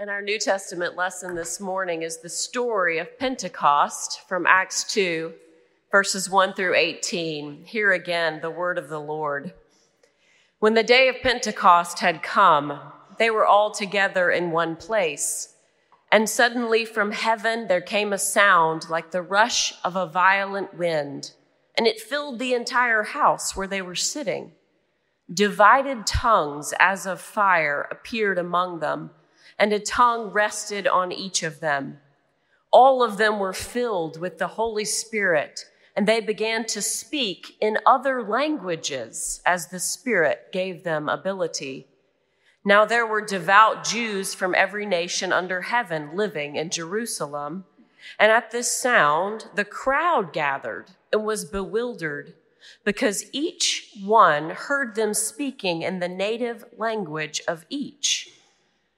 And our New Testament lesson this morning is the story of Pentecost from Acts 2, verses 1 through 18. Here again, the word of the Lord. When the day of Pentecost had come, they were all together in one place. And suddenly from heaven there came a sound like the rush of a violent wind, and it filled the entire house where they were sitting. Divided tongues as of fire appeared among them and a tongue rested on each of them. All of them were filled with the Holy Spirit, and they began to speak in other languages as the Spirit gave them ability. Now there were devout Jews from every nation under heaven living in Jerusalem. And at this sound, the crowd gathered and was bewildered because each one heard them speaking in the native language of each.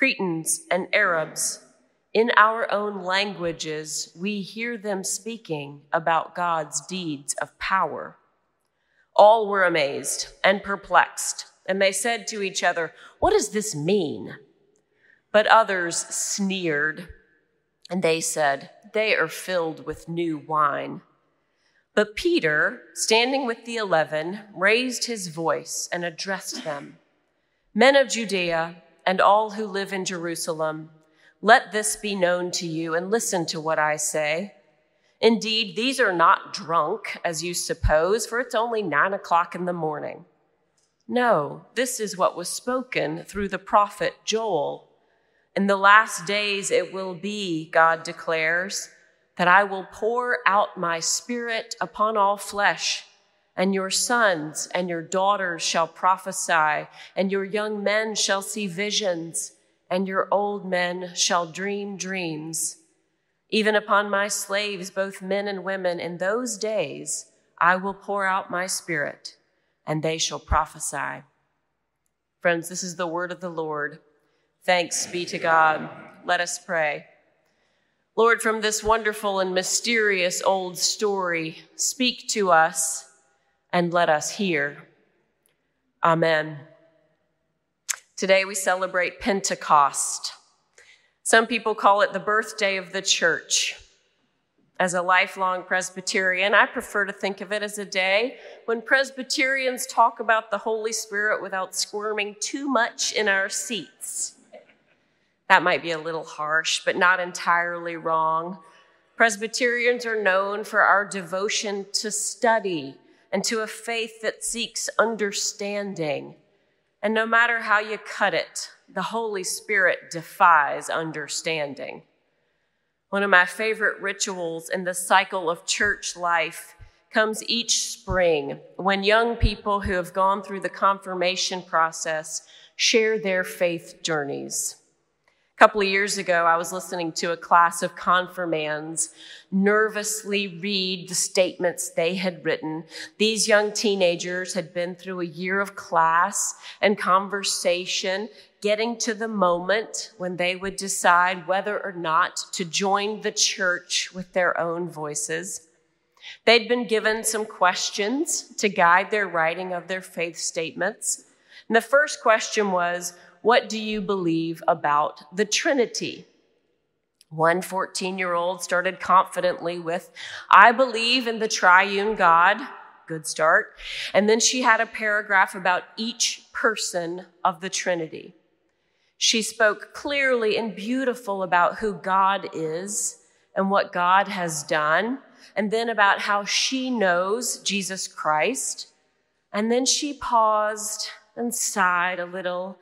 Cretans, and Arabs, in our own languages, we hear them speaking about God's deeds of power. All were amazed and perplexed, and they said to each other, What does this mean? But others sneered, and they said, They are filled with new wine. But Peter, standing with the eleven, raised his voice and addressed them Men of Judea, and all who live in Jerusalem, let this be known to you and listen to what I say. Indeed, these are not drunk, as you suppose, for it's only nine o'clock in the morning. No, this is what was spoken through the prophet Joel. In the last days it will be, God declares, that I will pour out my spirit upon all flesh and your sons and your daughters shall prophesy, and your young men shall see visions, and your old men shall dream dreams. Even upon my slaves, both men and women, in those days I will pour out my spirit, and they shall prophesy. Friends, this is the word of the Lord. Thanks be to God. Let us pray. Lord, from this wonderful and mysterious old story, speak to us and let us hear. Amen. Today we celebrate Pentecost. Some people call it the birthday of the church. As a lifelong Presbyterian, I prefer to think of it as a day when Presbyterians talk about the Holy Spirit without squirming too much in our seats. That might be a little harsh, but not entirely wrong. Presbyterians are known for our devotion to study and to a faith that seeks understanding. And no matter how you cut it, the Holy Spirit defies understanding. One of my favorite rituals in the cycle of church life comes each spring when young people who have gone through the confirmation process share their faith journeys couple of years ago, I was listening to a class of confirmands nervously read the statements they had written. These young teenagers had been through a year of class and conversation, getting to the moment when they would decide whether or not to join the church with their own voices. They'd been given some questions to guide their writing of their faith statements. And the first question was, what do you believe about the Trinity? One 14 year old started confidently with, I believe in the triune God. Good start. And then she had a paragraph about each person of the Trinity. She spoke clearly and beautiful about who God is and what God has done, and then about how she knows Jesus Christ. And then she paused and sighed a little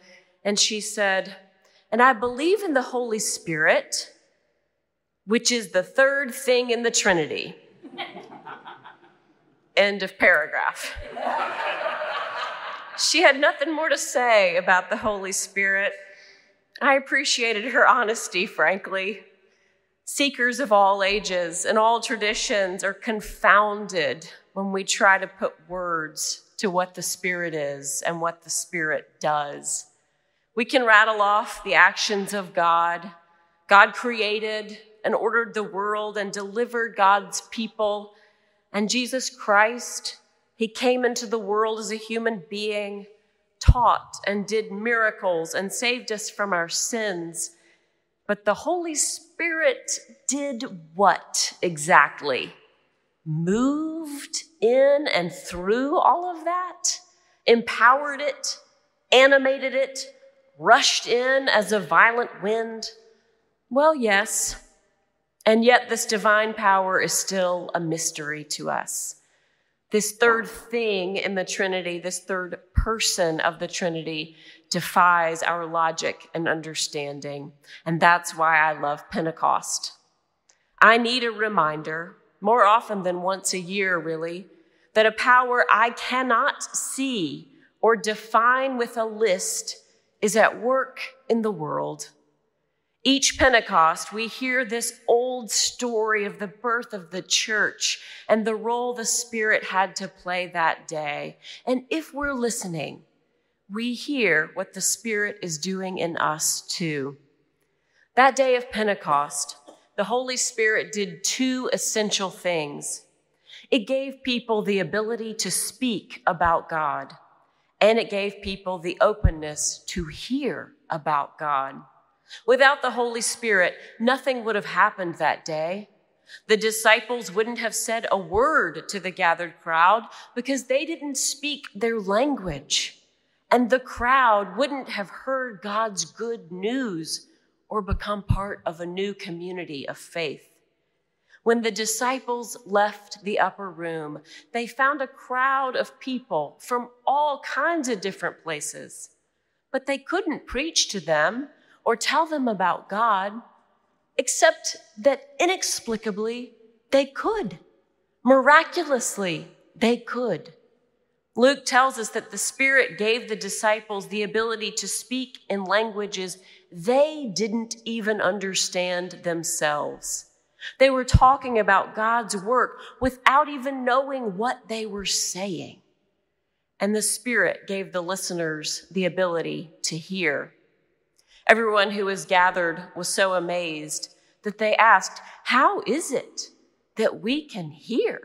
and she said, And I believe in the Holy Spirit, which is the third thing in the Trinity. End of paragraph. she had nothing more to say about the Holy Spirit. I appreciated her honesty, frankly. Seekers of all ages and all traditions are confounded when we try to put words to what the Spirit is and what the Spirit does. We can rattle off the actions of God. God created and ordered the world and delivered God's people. And Jesus Christ, He came into the world as a human being, taught and did miracles and saved us from our sins. But the Holy Spirit did what exactly? Moved in and through all of that, empowered it, animated it, rushed in as a violent wind? Well, yes. And yet, this divine power is still a mystery to us. This third thing in the Trinity, this third person of the Trinity, defies our logic and understanding. And that's why I love Pentecost. I need a reminder, more often than once a year, really, that a power I cannot see or define with a list is at work in the world. Each Pentecost, we hear this old story of the birth of the church and the role the Spirit had to play that day. And if we're listening, we hear what the Spirit is doing in us too. That day of Pentecost, the Holy Spirit did two essential things. It gave people the ability to speak about God, and it gave people the openness to hear about God. Without the Holy Spirit, nothing would have happened that day. The disciples wouldn't have said a word to the gathered crowd because they didn't speak their language. And the crowd wouldn't have heard God's good news or become part of a new community of faith. When the disciples left the upper room, they found a crowd of people from all kinds of different places, but they couldn't preach to them or tell them about God, except that inexplicably they could. Miraculously, they could. Luke tells us that the Spirit gave the disciples the ability to speak in languages they didn't even understand themselves. They were talking about God's work without even knowing what they were saying. And the Spirit gave the listeners the ability to hear. Everyone who was gathered was so amazed that they asked, How is it that we can hear,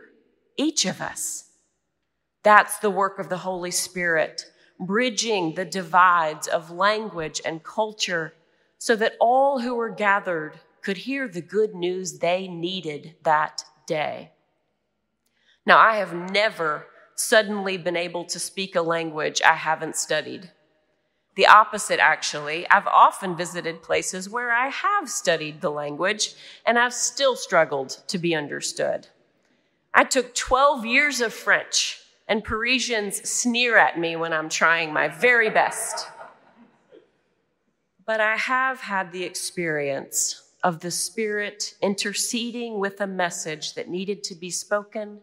each of us? That's the work of the Holy Spirit, bridging the divides of language and culture so that all who were gathered could hear the good news they needed that day. Now, I have never suddenly been able to speak a language I haven't studied. The opposite, actually. I've often visited places where I have studied the language and I've still struggled to be understood. I took 12 years of French, and Parisians sneer at me when I'm trying my very best. But I have had the experience of the Spirit interceding with a message that needed to be spoken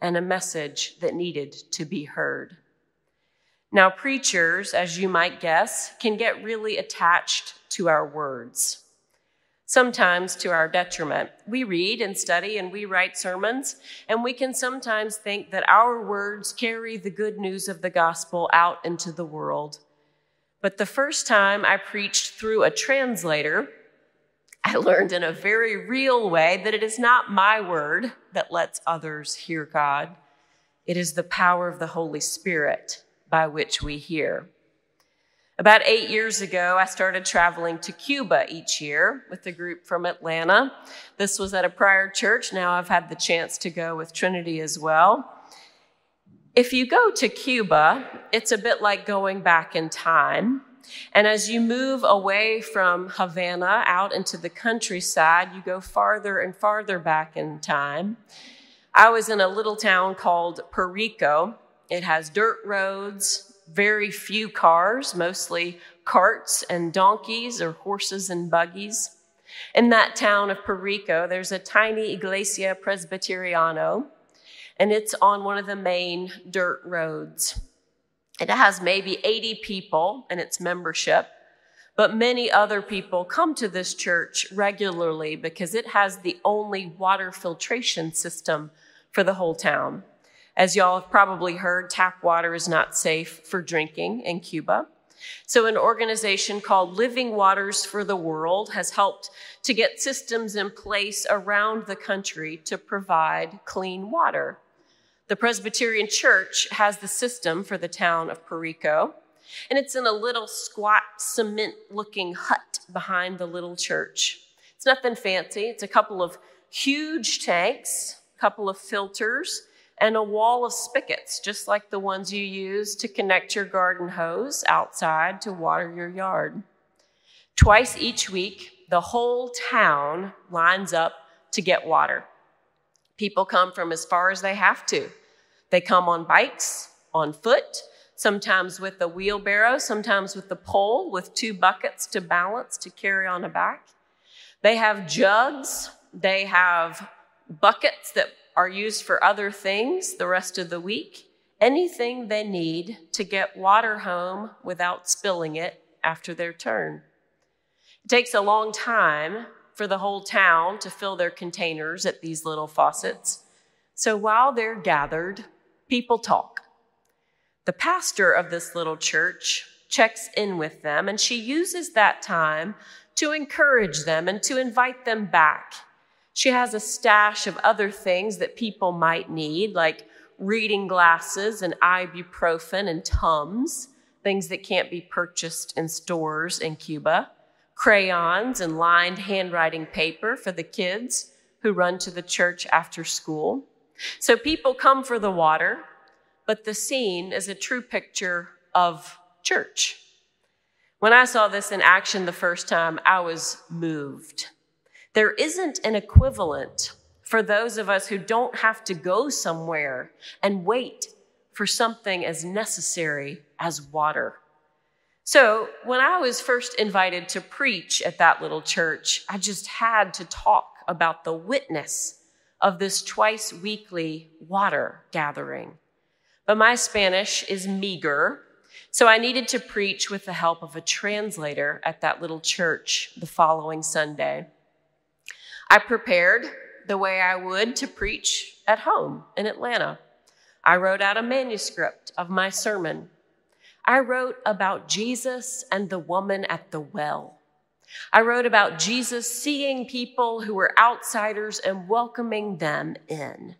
and a message that needed to be heard. Now, preachers, as you might guess, can get really attached to our words, sometimes to our detriment. We read and study and we write sermons, and we can sometimes think that our words carry the good news of the gospel out into the world. But the first time I preached through a translator, I learned in a very real way that it is not my word that lets others hear God. It is the power of the Holy Spirit by which we hear. About eight years ago, I started traveling to Cuba each year with a group from Atlanta. This was at a prior church. Now I've had the chance to go with Trinity as well. If you go to Cuba, it's a bit like going back in time. And as you move away from Havana out into the countryside, you go farther and farther back in time. I was in a little town called Perico. It has dirt roads, very few cars, mostly carts and donkeys or horses and buggies. In that town of Perico, there's a tiny Iglesia Presbiteriano, and it's on one of the main dirt roads. It has maybe 80 people in its membership, but many other people come to this church regularly because it has the only water filtration system for the whole town. As y'all have probably heard, tap water is not safe for drinking in Cuba. So, an organization called Living Waters for the World has helped to get systems in place around the country to provide clean water. The Presbyterian Church has the system for the town of Perico, and it's in a little squat cement looking hut behind the little church. It's nothing fancy, it's a couple of huge tanks, a couple of filters, and a wall of spigots, just like the ones you use to connect your garden hose outside to water your yard. Twice each week, the whole town lines up to get water. People come from as far as they have to. They come on bikes, on foot, sometimes with a wheelbarrow, sometimes with a pole with two buckets to balance to carry on a back. They have jugs, they have buckets that are used for other things the rest of the week, anything they need to get water home without spilling it after their turn. It takes a long time for the whole town to fill their containers at these little faucets. So while they're gathered, people talk. The pastor of this little church checks in with them, and she uses that time to encourage them and to invite them back she has a stash of other things that people might need, like reading glasses and ibuprofen and Tums, things that can't be purchased in stores in Cuba, crayons and lined handwriting paper for the kids who run to the church after school. So people come for the water, but the scene is a true picture of church. When I saw this in action the first time, I was moved. There isn't an equivalent for those of us who don't have to go somewhere and wait for something as necessary as water. So, when I was first invited to preach at that little church, I just had to talk about the witness of this twice weekly water gathering. But my Spanish is meager, so I needed to preach with the help of a translator at that little church the following Sunday. I prepared the way I would to preach at home in Atlanta. I wrote out a manuscript of my sermon. I wrote about Jesus and the woman at the well. I wrote about Jesus seeing people who were outsiders and welcoming them in.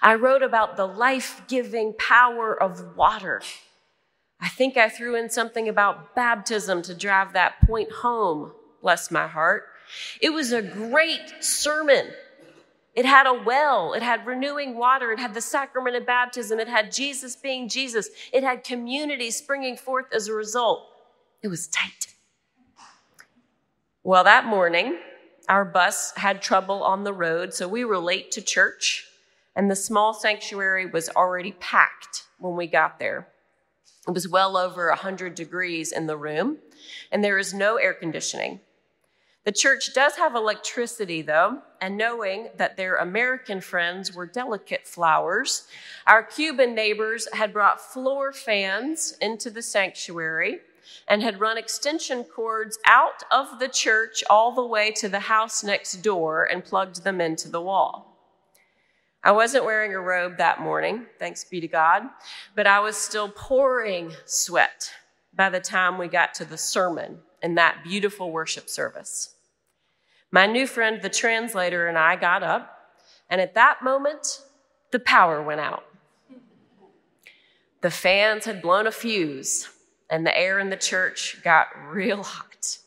I wrote about the life giving power of water. I think I threw in something about baptism to drive that point home, bless my heart. It was a great sermon. It had a well, it had renewing water, it had the sacrament of baptism, it had Jesus being Jesus, it had community springing forth as a result. It was tight. Well, that morning, our bus had trouble on the road, so we were late to church, and the small sanctuary was already packed when we got there. It was well over 100 degrees in the room, and there is no air conditioning. The church does have electricity, though, and knowing that their American friends were delicate flowers, our Cuban neighbors had brought floor fans into the sanctuary and had run extension cords out of the church all the way to the house next door and plugged them into the wall. I wasn't wearing a robe that morning, thanks be to God, but I was still pouring sweat by the time we got to the sermon in that beautiful worship service. My new friend, the translator, and I got up, and at that moment, the power went out. The fans had blown a fuse, and the air in the church got real hot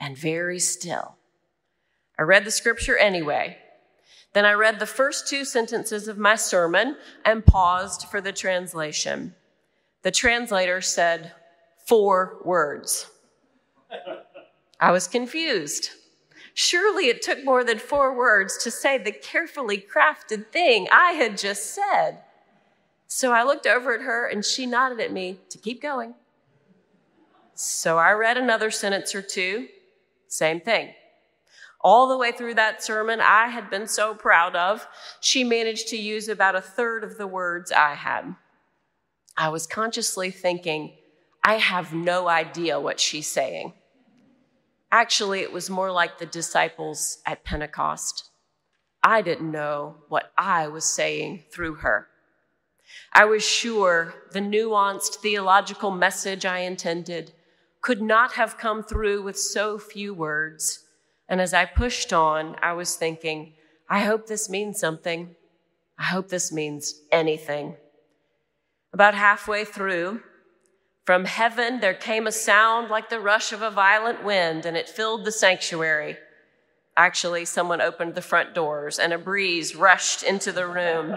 and very still. I read the scripture anyway. Then I read the first two sentences of my sermon and paused for the translation. The translator said four words. I was confused. Surely it took more than four words to say the carefully crafted thing I had just said. So I looked over at her and she nodded at me to keep going. So I read another sentence or two, same thing. All the way through that sermon I had been so proud of, she managed to use about a third of the words I had. I was consciously thinking, I have no idea what she's saying. Actually, it was more like the disciples at Pentecost. I didn't know what I was saying through her. I was sure the nuanced theological message I intended could not have come through with so few words. And as I pushed on, I was thinking, I hope this means something. I hope this means anything. About halfway through, from heaven there came a sound like the rush of a violent wind, and it filled the sanctuary. Actually, someone opened the front doors, and a breeze rushed into the room.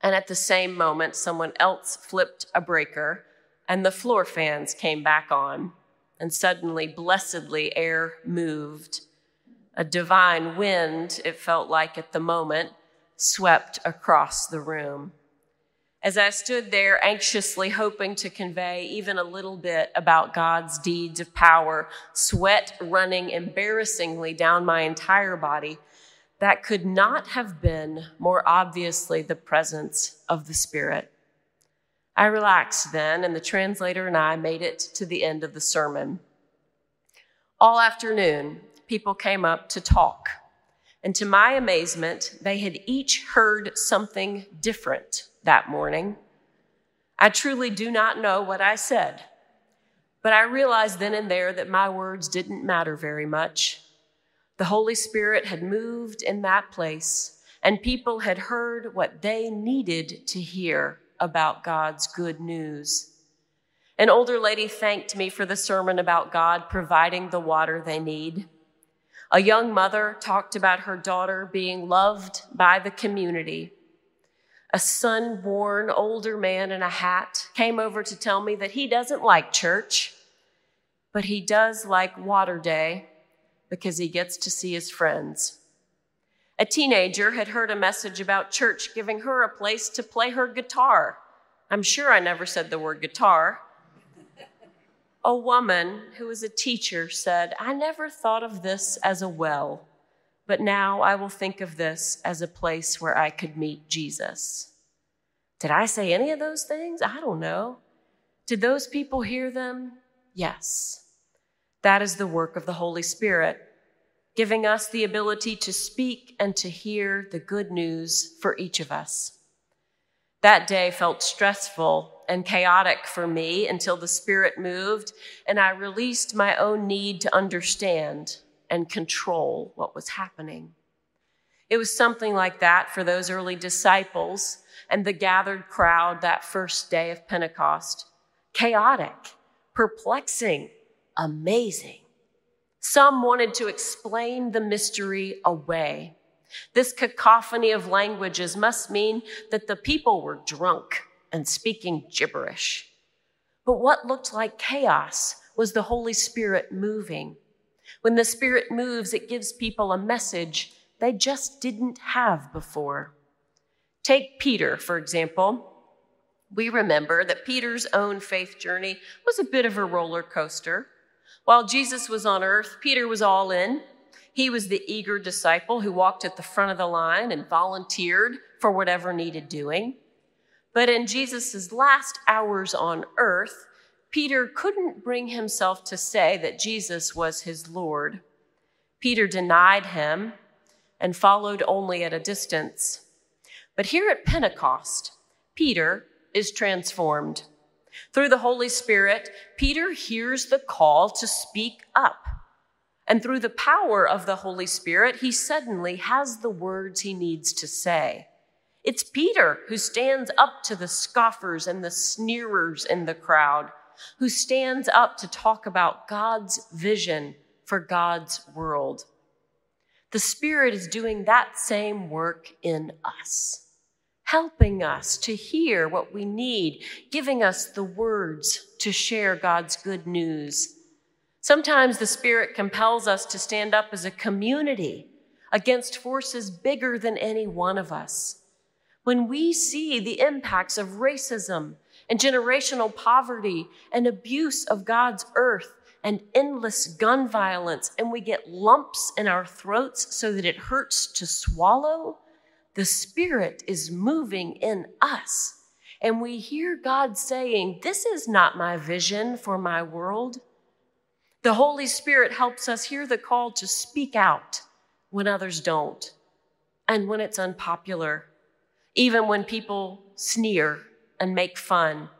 And at the same moment, someone else flipped a breaker, and the floor fans came back on. And suddenly, blessedly, air moved. A divine wind, it felt like at the moment, swept across the room. As I stood there anxiously hoping to convey even a little bit about God's deeds of power, sweat running embarrassingly down my entire body, that could not have been more obviously the presence of the Spirit. I relaxed then, and the translator and I made it to the end of the sermon. All afternoon, people came up to talk. And to my amazement, they had each heard something different that morning. I truly do not know what I said, but I realized then and there that my words didn't matter very much. The Holy Spirit had moved in that place, and people had heard what they needed to hear about God's good news. An older lady thanked me for the sermon about God providing the water they need. A young mother talked about her daughter being loved by the community. A sun-worn older man in a hat came over to tell me that he doesn't like church, but he does like water day because he gets to see his friends. A teenager had heard a message about church giving her a place to play her guitar. I'm sure I never said the word guitar. A woman who was a teacher said, I never thought of this as a well, but now I will think of this as a place where I could meet Jesus. Did I say any of those things? I don't know. Did those people hear them? Yes. That is the work of the Holy Spirit giving us the ability to speak and to hear the good news for each of us. That day felt stressful and chaotic for me until the Spirit moved and I released my own need to understand and control what was happening. It was something like that for those early disciples and the gathered crowd that first day of Pentecost. Chaotic, perplexing, amazing. Some wanted to explain the mystery away. This cacophony of languages must mean that the people were drunk and speaking gibberish. But what looked like chaos was the Holy Spirit moving. When the Spirit moves, it gives people a message they just didn't have before. Take Peter, for example. We remember that Peter's own faith journey was a bit of a roller coaster. While Jesus was on earth, Peter was all in. He was the eager disciple who walked at the front of the line and volunteered for whatever needed doing. But in Jesus' last hours on earth, Peter couldn't bring himself to say that Jesus was his Lord. Peter denied him and followed only at a distance. But here at Pentecost, Peter is transformed. Through the Holy Spirit, Peter hears the call to speak up. And through the power of the Holy Spirit, he suddenly has the words he needs to say. It's Peter who stands up to the scoffers and the sneerers in the crowd, who stands up to talk about God's vision for God's world. The Spirit is doing that same work in us helping us to hear what we need, giving us the words to share God's good news. Sometimes the Spirit compels us to stand up as a community against forces bigger than any one of us. When we see the impacts of racism and generational poverty and abuse of God's earth and endless gun violence, and we get lumps in our throats so that it hurts to swallow, the Spirit is moving in us. And we hear God saying, This is not my vision for my world. The Holy Spirit helps us hear the call to speak out when others don't, and when it's unpopular, even when people sneer and make fun.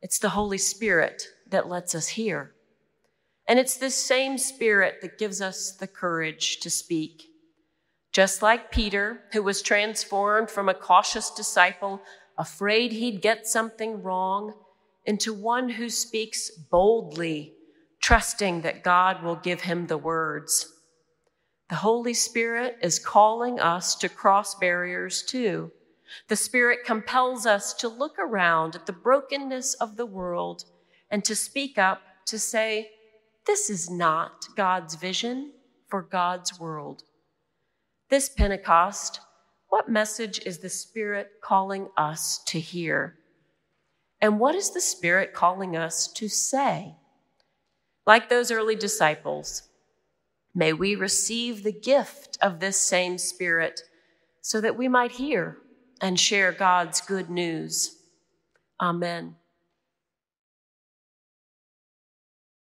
It's the Holy Spirit that lets us hear. And it's this same Spirit that gives us the courage to speak. Just like Peter, who was transformed from a cautious disciple, afraid he'd get something wrong, into one who speaks boldly, trusting that God will give him the words. The Holy Spirit is calling us to cross barriers too. The Spirit compels us to look around at the brokenness of the world and to speak up to say, This is not God's vision for God's world. This Pentecost, what message is the Spirit calling us to hear? And what is the Spirit calling us to say? Like those early disciples, may we receive the gift of this same Spirit so that we might hear and share God's good news. Amen.